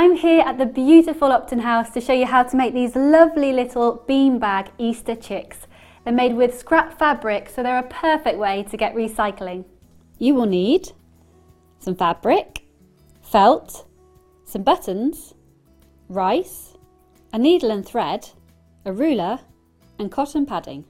I'm here at the beautiful Upton House to show you how to make these lovely little beanbag Easter chicks. They're made with scrap fabric, so they're a perfect way to get recycling. You will need some fabric, felt, some buttons, rice, a needle and thread, a ruler, and cotton padding.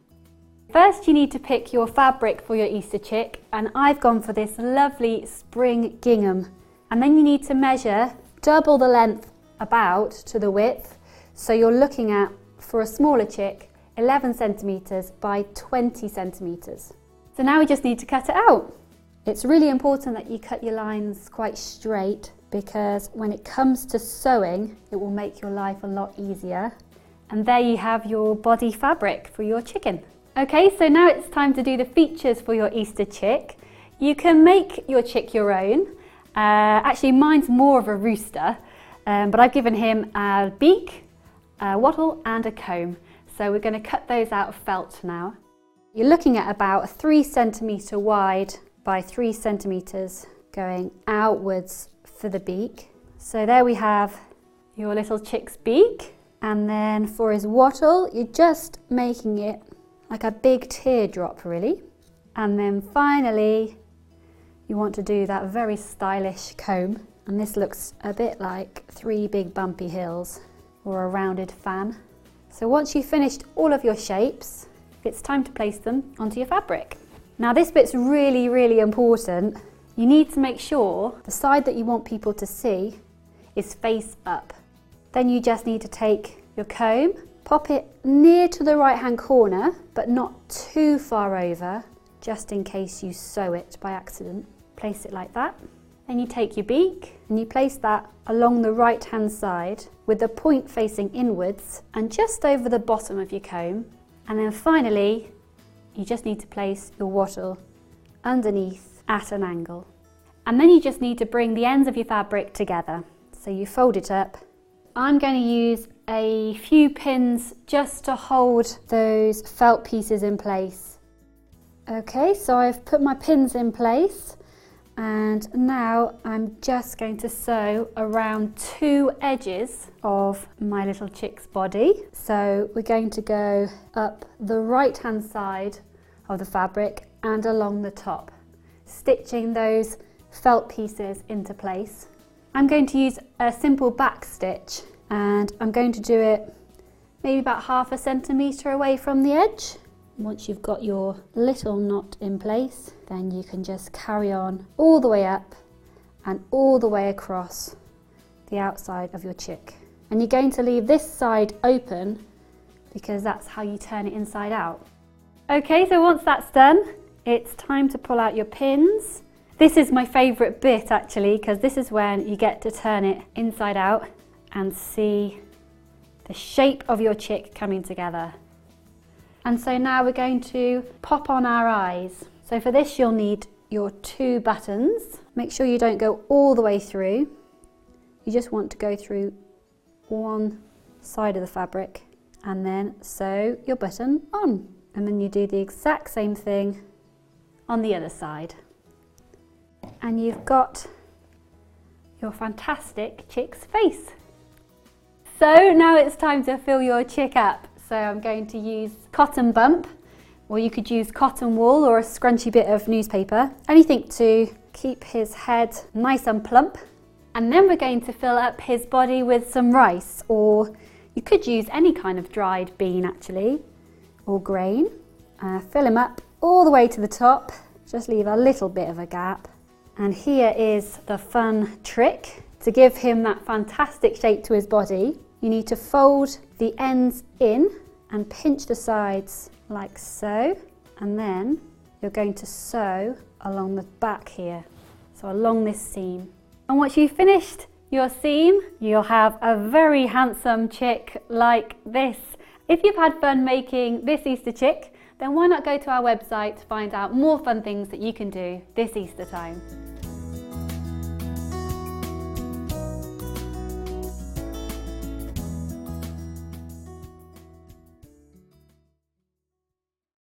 First you need to pick your fabric for your Easter chick and I've gone for this lovely spring gingham. And then you need to measure double the length about to the width. So you're looking at, for a smaller chick, 11 centimetres by 20 centimetres. So now we just need to cut it out. It's really important that you cut your lines quite straight because when it comes to sewing, it will make your life a lot easier. And there you have your body fabric for your chicken. Okay, so now it's time to do the features for your Easter chick. You can make your chick your own. Uh, actually, mine's more of a rooster, um, but I've given him a beak, a wattle and a comb. So we're going to cut those out of felt now. You're looking at about three centimetre wide by three centimetres going outwards for the beak. So there we have your little chick's beak. And then for his wattle, you're just making it like a big teardrop really. And then finally, you want to do that very stylish comb. And this looks a bit like three big bumpy hills or a rounded fan. So once you've finished all of your shapes, it's time to place them onto your fabric. Now this bit's really, really important. You need to make sure the side that you want people to see is face up. Then you just need to take your comb, pop it near to the right hand corner, but not too far over, just in case you sew it by accident. Place it like that. Then you take your beak and you place that along the right hand side with the point facing inwards and just over the bottom of your comb. And then finally, you just need to place your wattle underneath at an angle. And then you just need to bring the ends of your fabric together. So you fold it up. I'm going to use a few pins just to hold those felt pieces in place. Okay, so I've put my pins in place and now I'm just going to sew around two edges of my little chick's body. So we're going to go up the right hand side of the fabric and along the top, stitching those felt pieces into place. I'm going to use a simple back stitch and I'm going to do it maybe about half a centimetre away from the edge. Once you've got your little knot in place, then you can just carry on all the way up and all the way across the outside of your chick. And you're going to leave this side open because that's how you turn it inside out. Okay, so once that's done, it's time to pull out your pins. This is my favourite bit actually because this is when you get to turn it inside out and see the shape of your chick coming together. And so now we're going to pop on our eyes. So for this you'll need your two buttons. Make sure you don't go all the way through. You just want to go through one side of the fabric and then sew your button on. And then you do the exact same thing on the other side. And you've got your fantastic chick's face. So now it's time to fill your chick up. So I'm going to use cotton bump, or you could use cotton wool or a scrunchy bit of newspaper. Anything to keep his head nice and plump. And then we're going to fill up his body with some rice, or you could use any kind of dried bean actually, or grain. Uh, fill him up all the way to the top, just leave a little bit of a gap. And here is the fun trick to give him that fantastic shape to his body. You need to fold the ends in and pinch the sides like so and then you're going to sew along the back here, so along this seam. And once you've finished your seam, you'll have a very handsome chick like this. If you've had fun making this Easter chick, then why not go to our website to find out more fun things that you can do this Easter time.